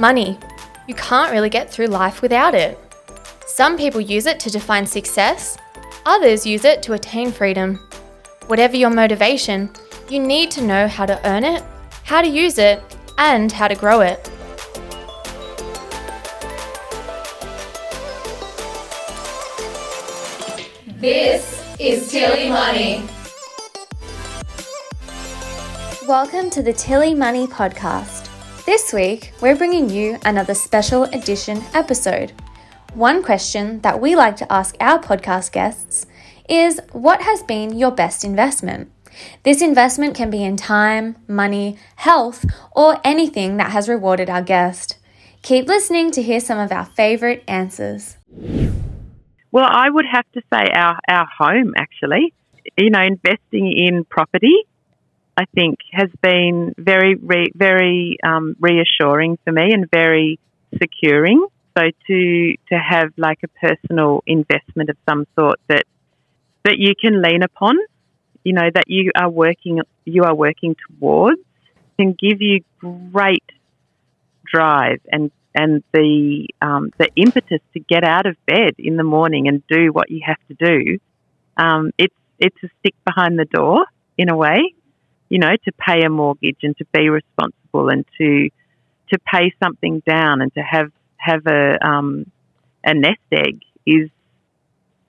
Money. You can't really get through life without it. Some people use it to define success, others use it to attain freedom. Whatever your motivation, you need to know how to earn it, how to use it, and how to grow it. This is Tilly Money. Welcome to the Tilly Money Podcast. This week, we're bringing you another special edition episode. One question that we like to ask our podcast guests is What has been your best investment? This investment can be in time, money, health, or anything that has rewarded our guest. Keep listening to hear some of our favourite answers. Well, I would have to say our, our home, actually. You know, investing in property, I think, has been very, re, very um, reassuring for me and very securing. So to to have like a personal investment of some sort that that you can lean upon, you know, that you are working you are working towards, can give you great drive and and the um, the impetus to get out of bed in the morning and do what you have to do, um, it's it's a stick behind the door in a way, you know, to pay a mortgage and to be responsible and to to pay something down and to have have a um, a nest egg is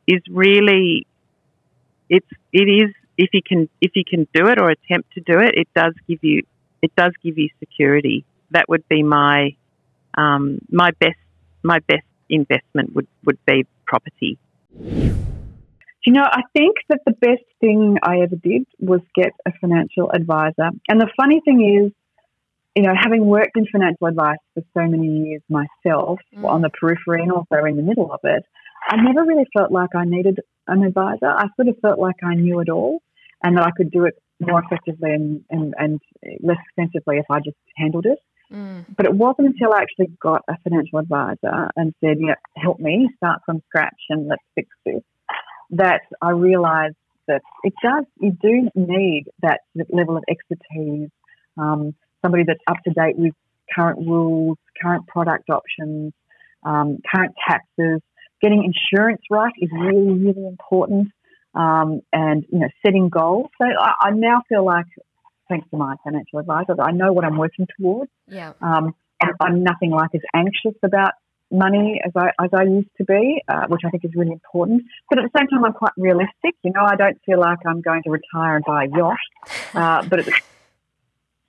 is really it's it is if you can if you can do it or attempt to do it, it does give you it does give you security. That would be my um, my best my best investment would, would be property. You know, I think that the best thing I ever did was get a financial advisor. And the funny thing is, you know, having worked in financial advice for so many years myself mm. on the periphery and also in the middle of it, I never really felt like I needed an advisor. I sort of felt like I knew it all and that I could do it more effectively and, and, and less expensively if I just handled it. Mm. But it wasn't until I actually got a financial advisor and said, you know, help me start from scratch and let's fix this, that I realized that it does, you do need that level of expertise, um, somebody that's up to date with current rules, current product options, um, current taxes. Getting insurance right is really, really important. Um, and, you know, setting goals. So I, I now feel like thanks to my financial advisor, I know what I'm working towards. Yeah. Um, I'm nothing like as anxious about money as I as I used to be, uh, which I think is really important. But at the same time, I'm quite realistic. You know, I don't feel like I'm going to retire and buy a yacht. Uh, but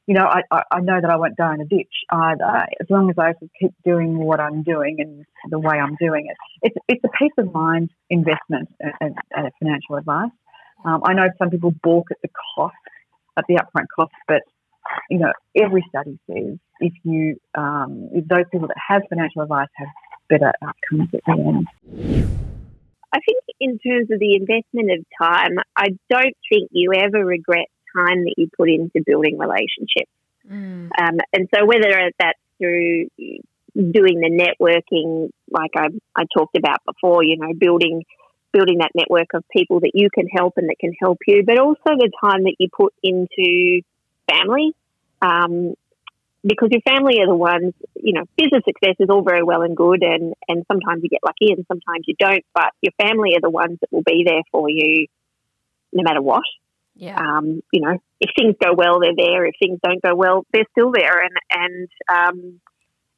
you know, I, I know that I won't die in a ditch either, as long as I keep doing what I'm doing and the way I'm doing it. It's it's a peace of mind investment and, and financial advice. Um, I know some people balk at the cost at the upfront cost. But you know, every study says if you um, if those people that have financial advice have better outcomes at the end. I think in terms of the investment of time, I don't think you ever regret time that you put into building relationships. Mm. Um, and so whether that's through doing the networking, like I, I talked about before, you know, building building that network of people that you can help and that can help you, but also the time that you put into family. Um, because your family are the ones, you know, business success is all very well and good, and, and sometimes you get lucky and sometimes you don't, but your family are the ones that will be there for you no matter what. Yeah. Um, you know, if things go well, they're there. If things don't go well, they're still there. And, and, um,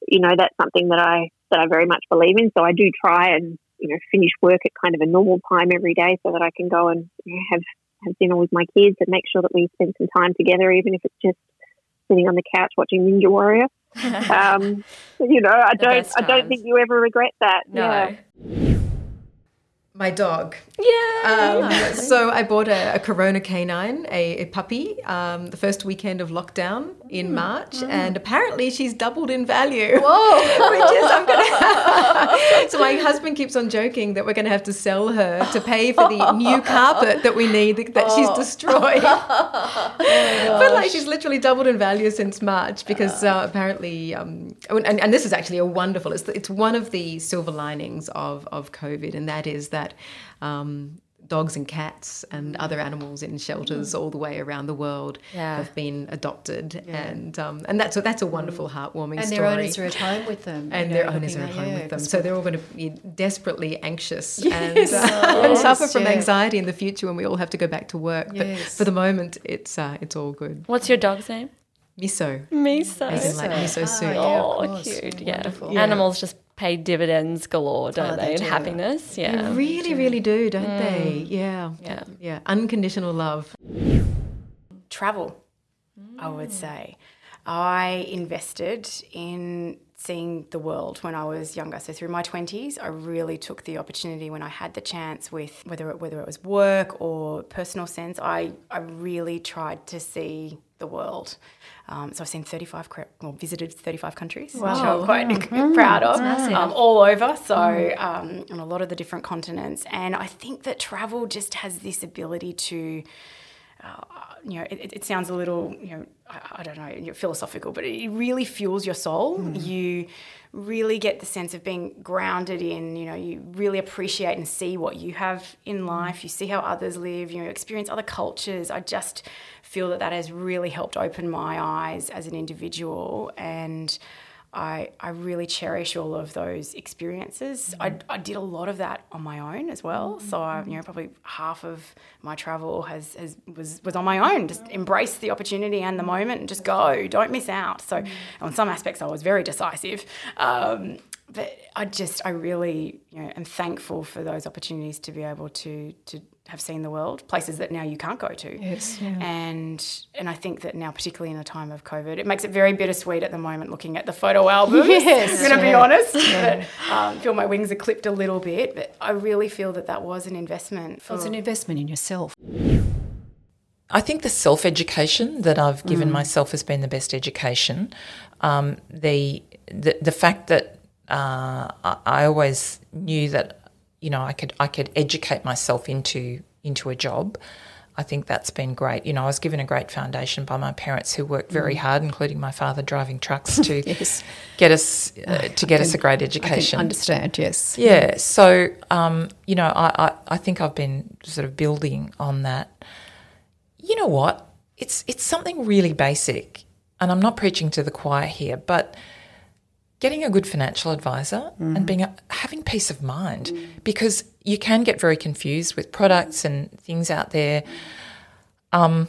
you know, that's something that I, that I very much believe in. So I do try and, you know, finish work at kind of a normal time every day so that I can go and you know, have have dinner with my kids and make sure that we spend some time together, even if it's just sitting on the couch watching Ninja Warrior. um, you know, I don't I don't think you ever regret that. No. Yeah my dog. Yeah. Um, so I bought a, a Corona canine, a, a puppy, um, the first weekend of lockdown in mm. March, mm. and apparently she's doubled in value. Whoa! which is I'm gonna. so my husband keeps on joking that we're going to have to sell her to pay for the new carpet that we need that, oh. she's destroyed. oh but like she's literally doubled in value since March because uh, apparently, um, and, and this is actually a wonderful. It's it's one of the silver linings of of COVID, and that is that that um, dogs and cats and other animals in shelters all the way around the world Yeah. have been adopted, and um, and that's a, that's a wonderful, heartwarming And story. their owners are at home with them. and you their owners are at home yeah, with them, so they're all going to be desperately anxious Yes. and, uh, and suffer from yeah. anxiety in the future when we all have to go back to work. But Yes. for the moment, it's uh, it's all good. What's your dog's name? Miso, Miso. as in like miso soup. yeah, Oh, cute. Yeah. Wonderful. Animals just pay dividends galore, don't Oh, they? they And do. happiness. Yeah. They really, really do, don't mm. they? Yeah, Yeah. yeah. Unconditional love. travel, I would mm. say. I invested in seeing the world when I was younger. So through my 20s, I really took the opportunity when I had the chance with whether it, whether it was work or personal sense, I, I really tried to see the world. Um, so I've seen 35, cra- well, visited 35 countries, which I'm quite proud of, um, all over. So, um, on a lot of the different continents. And I think that travel just has this ability to uh, you know, it, it sounds a little, you know, I, I don't know, you're philosophical, but it really fuels your soul. You really get the sense of being grounded in, you know, you really appreciate and see what you have in life. You see how others live, you know, experience other cultures. I just feel that that has really helped open my eyes as an individual and I, I really cherish all of those experiences. I, I did a lot of that on my own as well. So I, you know, probably half of my travel has, has was was on my own. Just embrace the opportunity and the moment and just go. Don't miss out. So on some aspects, I was very decisive. Um, but I just I really you know am thankful for those opportunities to be able to to have seen the world, places that now you can't go to. Yes, And and I think that now, particularly in a time of COVID, it makes it very bittersweet at the moment looking at the photo albums. Yes, I'm going to be yeah. honest. But, um, feel my wings are clipped a little bit, but I really feel that that was an investment. For, It's an investment in yourself. I think the self education that I've given myself has been the best education. Um, the, the the fact that uh, I, I always knew that you know I could I could educate myself into into a job. I think that's been great. You know, I was given a great foundation by my parents who worked very hard, including my father driving trucks to Yes. get us uh, to get us a great education. can understand, yes. Yeah. So, um, you know, I, I, I think I've been sort of building on that. You know what? It's it's something really basic, and I'm not preaching to the choir here, but getting a good financial advisor and being a, having peace of mind because you can get very confused with products and things out there. Um,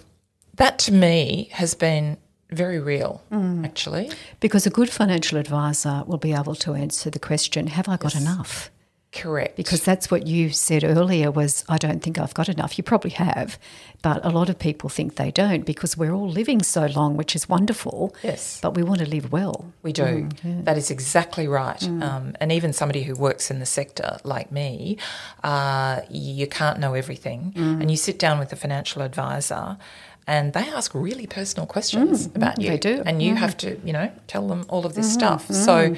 that to me has been very real, actually. Because a good financial advisor will be able to answer the question, have I got enough? Correct. Because that's what you said earlier was I don't think I've got enough. You probably have, but a lot of people think they don't because we're all living so long, which is wonderful. Yes. But we want to live well. We do. Mm, that is exactly right. Mm. Um, and even somebody who works in the sector like me, uh, you can't know everything. Mm. And you sit down with a financial advisor and they ask really personal questions about you. they do. And you have to, you know, tell them all of this stuff. So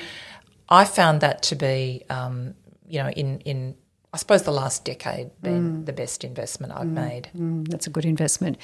I found that to be, um, you know, in, in I suppose the last decade been the best investment I've made. Mm, that's a good investment.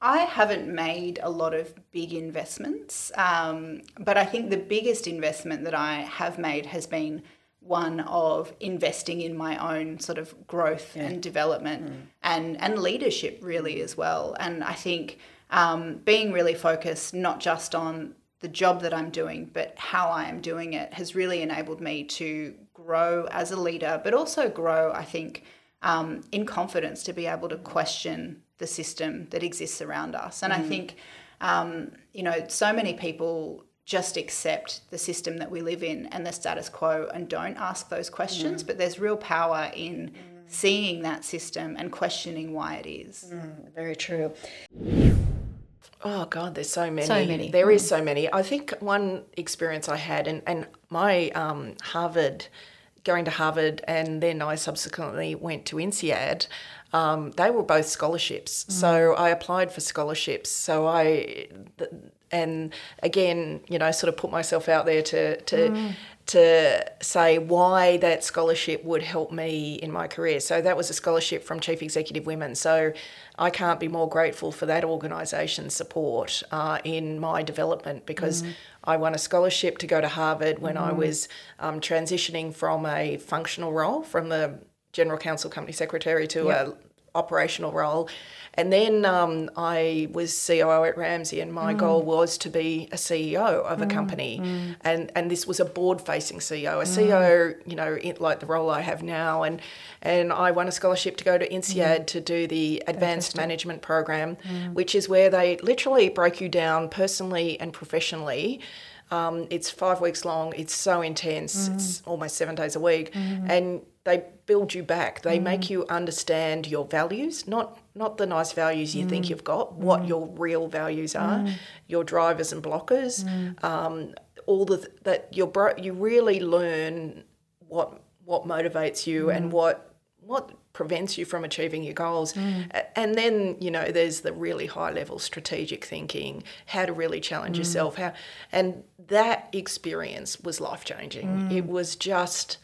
I haven't made a lot of big investments, um, but I think the biggest investment that I have made has been one of investing in my own sort of growth and development and, and leadership, really, as well. And I think um, being really focused not just on the job that I'm doing, but how I am doing it has really enabled me to grow as a leader, but also grow, I think, um, in confidence to be able to question the system that exists around us. And I think, um, you know, so many people just accept the system that we live in and the status quo and don't ask those questions. But there's real power in seeing that system and questioning why it is. Very true. Oh God, there's so many. So many. There is so many. I think one experience I had, and and my um, Harvard, going to Harvard, and then I subsequently went to INSEAD. Um, they were both scholarships, so I applied for scholarships. So I, th- and again, you know, sort of put myself out there to to to say why that scholarship would help me in my career. So that was a scholarship from Chief Executive Women. So I can't be more grateful for that organisation's support uh, in my development because I won a scholarship to go to Harvard when I was um, transitioning from a functional role from the general counsel, company secretary to Yep. Operational role. And then um, I was COO at Ramsay, and my Mm. goal was to be a CEO of a Mm, company. mm. And and this was a board-facing CEO, a Mm. CEO, you know, in, like the role I have now. And and I won a scholarship to go to INSEAD to do the Advanced Management Program, Mm. which is where they literally break you down personally and professionally. Um, it's five weeks long. It's so intense. Mm. It's almost seven days a week, and they build you back. They Mm. make you understand your values, not not the nice values you think Mm. you've got. What Mm. your real values are, Mm. your drivers and blockers. Mm. Um, all the that your bro- you really learn what what motivates you Mm. and what what prevents you from achieving your goals. Mm. And then, you know, there's the really high level strategic thinking, how to really challenge Mm. yourself, how and that experience was life changing. Mm. It was just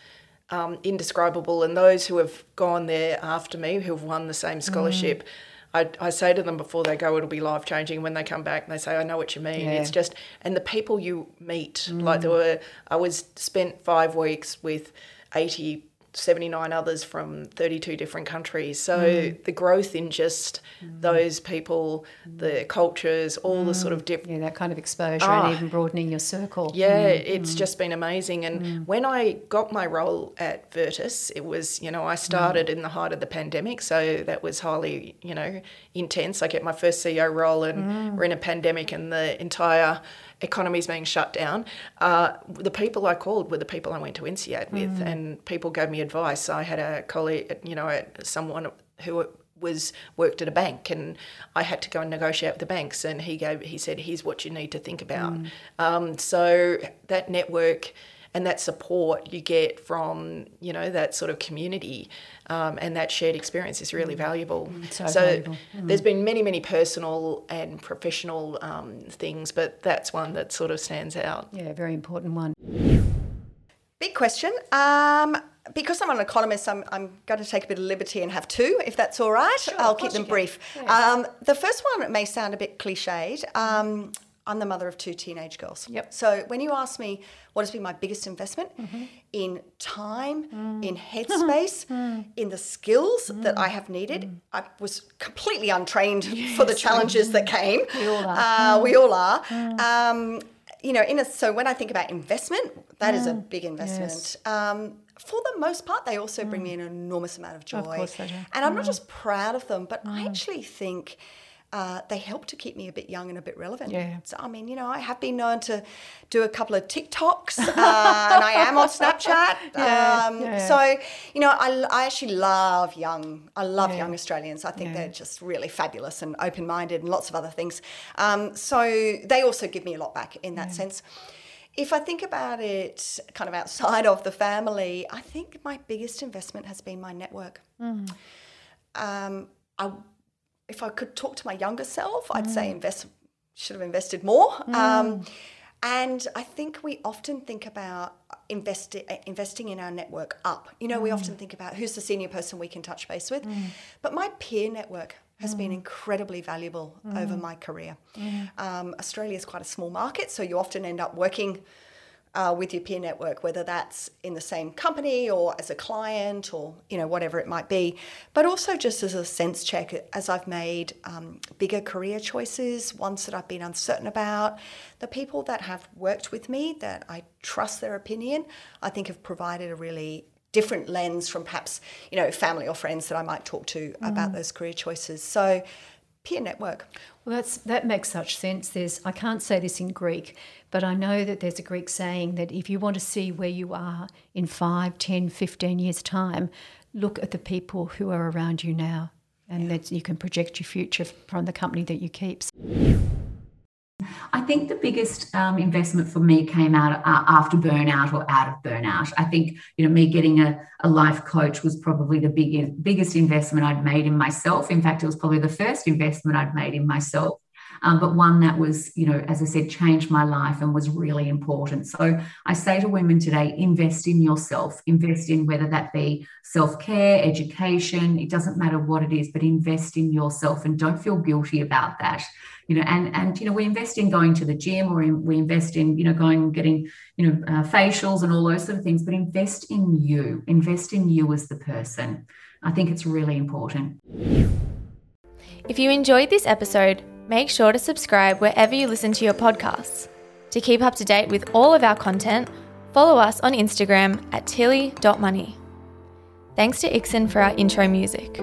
um, indescribable. And those who have gone there after me, who have won the same scholarship, I, I say to them before they go, it'll be life changing. When they come back, and they say, I know what you mean. Yeah. It's just, and the people you meet, Mm. like there were, I was spent five weeks with 80, 79 others from 32 different countries. So Mm. the growth in just those people, the cultures, all the sort of different. Yeah, that kind of exposure Ah. and even broadening your circle. Yeah, Mm, it's mm. just been amazing. And when I got my role at Virtus, it was, you know, I started in the height of the pandemic. So that was highly, you know, intense. I get my first CEO role and Mm. we're in a pandemic and the entire economy's being shut down. Uh, the people I called were the people I went to INSEAD with Mm. and people gave me advice. I had a colleague, you know, someone who was worked at a bank and I had to go and negotiate with the banks and he gave he said here's what you need to think about Mm. um, so that network and that support you get from you know that sort of community um, and that shared experience is really valuable so valuable. Mm. there's been many many personal and professional um, things but that's one that sort of stands out Yeah, very important one. Big question. Um, because I'm an economist, I'm, I'm going to take a bit of liberty and have two, if that's all right. I'll keep them brief. Um, the first one may sound a bit cliched. Um, I'm the mother of two teenage girls. Yep. So when you ask me what has been my biggest investment in time, in headspace, in the skills that I have needed, I was completely untrained for the challenges that came. We all are. Uh, we all are. Um, you know, in a, so when I think about investment, that is a Mm. big investment. Yes. Um, for the most part, they also bring me an enormous amount of joy. Of course they do. And I'm not Mm. just proud of them, but I actually think uh, they help to keep me a bit young and a bit relevant. Yeah. So, I mean, you know, I have been known to do a couple of TikToks, uh, and I am on Snapchat. Yeah, um, yeah. So, you know, I, I actually love young. I love Yeah. young Australians. I think they're just really fabulous and open minded and lots of other things. Um, so they also give me a lot back in that sense. If I think about it kind of outside of the family, I think my biggest investment has been my network. Mm. Um, I, if I could talk to my younger self, I'd say Mm. invest should have invested more. Mm. Um, and I think we often think about investi- uh, investing in our network up. You know, we Mm. often think about who's the senior person we can touch base with. Mm. But my peer network has been Mm. incredibly valuable over Mm. my career. Mm. Um, Australia is quite a small market, so you often end up working uh, with your peer network, whether that's in the same company or as a client or you know whatever it might be, but also just as a sense check as I've made um, bigger career choices, ones that I've been uncertain about. The people that have worked with me, that I trust their opinion, I think have provided a really different lens from perhaps you know family or friends that I might talk to about Mm. those career choices. So peer network. Well, that's that makes such sense. There's I can't say this in Greek, but I know that there's a Greek saying that if you want to see where you are in 5, 10, 15 years time, look at the people who are around you now and that you can project your future from the company that you keep. I think the biggest um, investment for me came out uh, after burnout or out of burnout. I think you know me getting a, a life coach was probably the biggest biggest investment I'd made in myself. In fact, it was probably the first investment I'd made in myself. Um, but one that was, you know, as I said, changed my life and was really important. So I say to women today, invest in yourself, invest in whether that be self care, education, it doesn't matter what it is, but invest in yourself and don't feel guilty about that. You know and and you know we invest in going to the gym or in, we invest in you know going getting you know uh, facials and all those sort of things but invest in you invest in you as the person. I think it's really important. If you enjoyed this episode make sure to subscribe wherever you listen to your podcasts. To keep up to date with all of our content follow us on instagram at tilly.money thanks to ixon for our intro music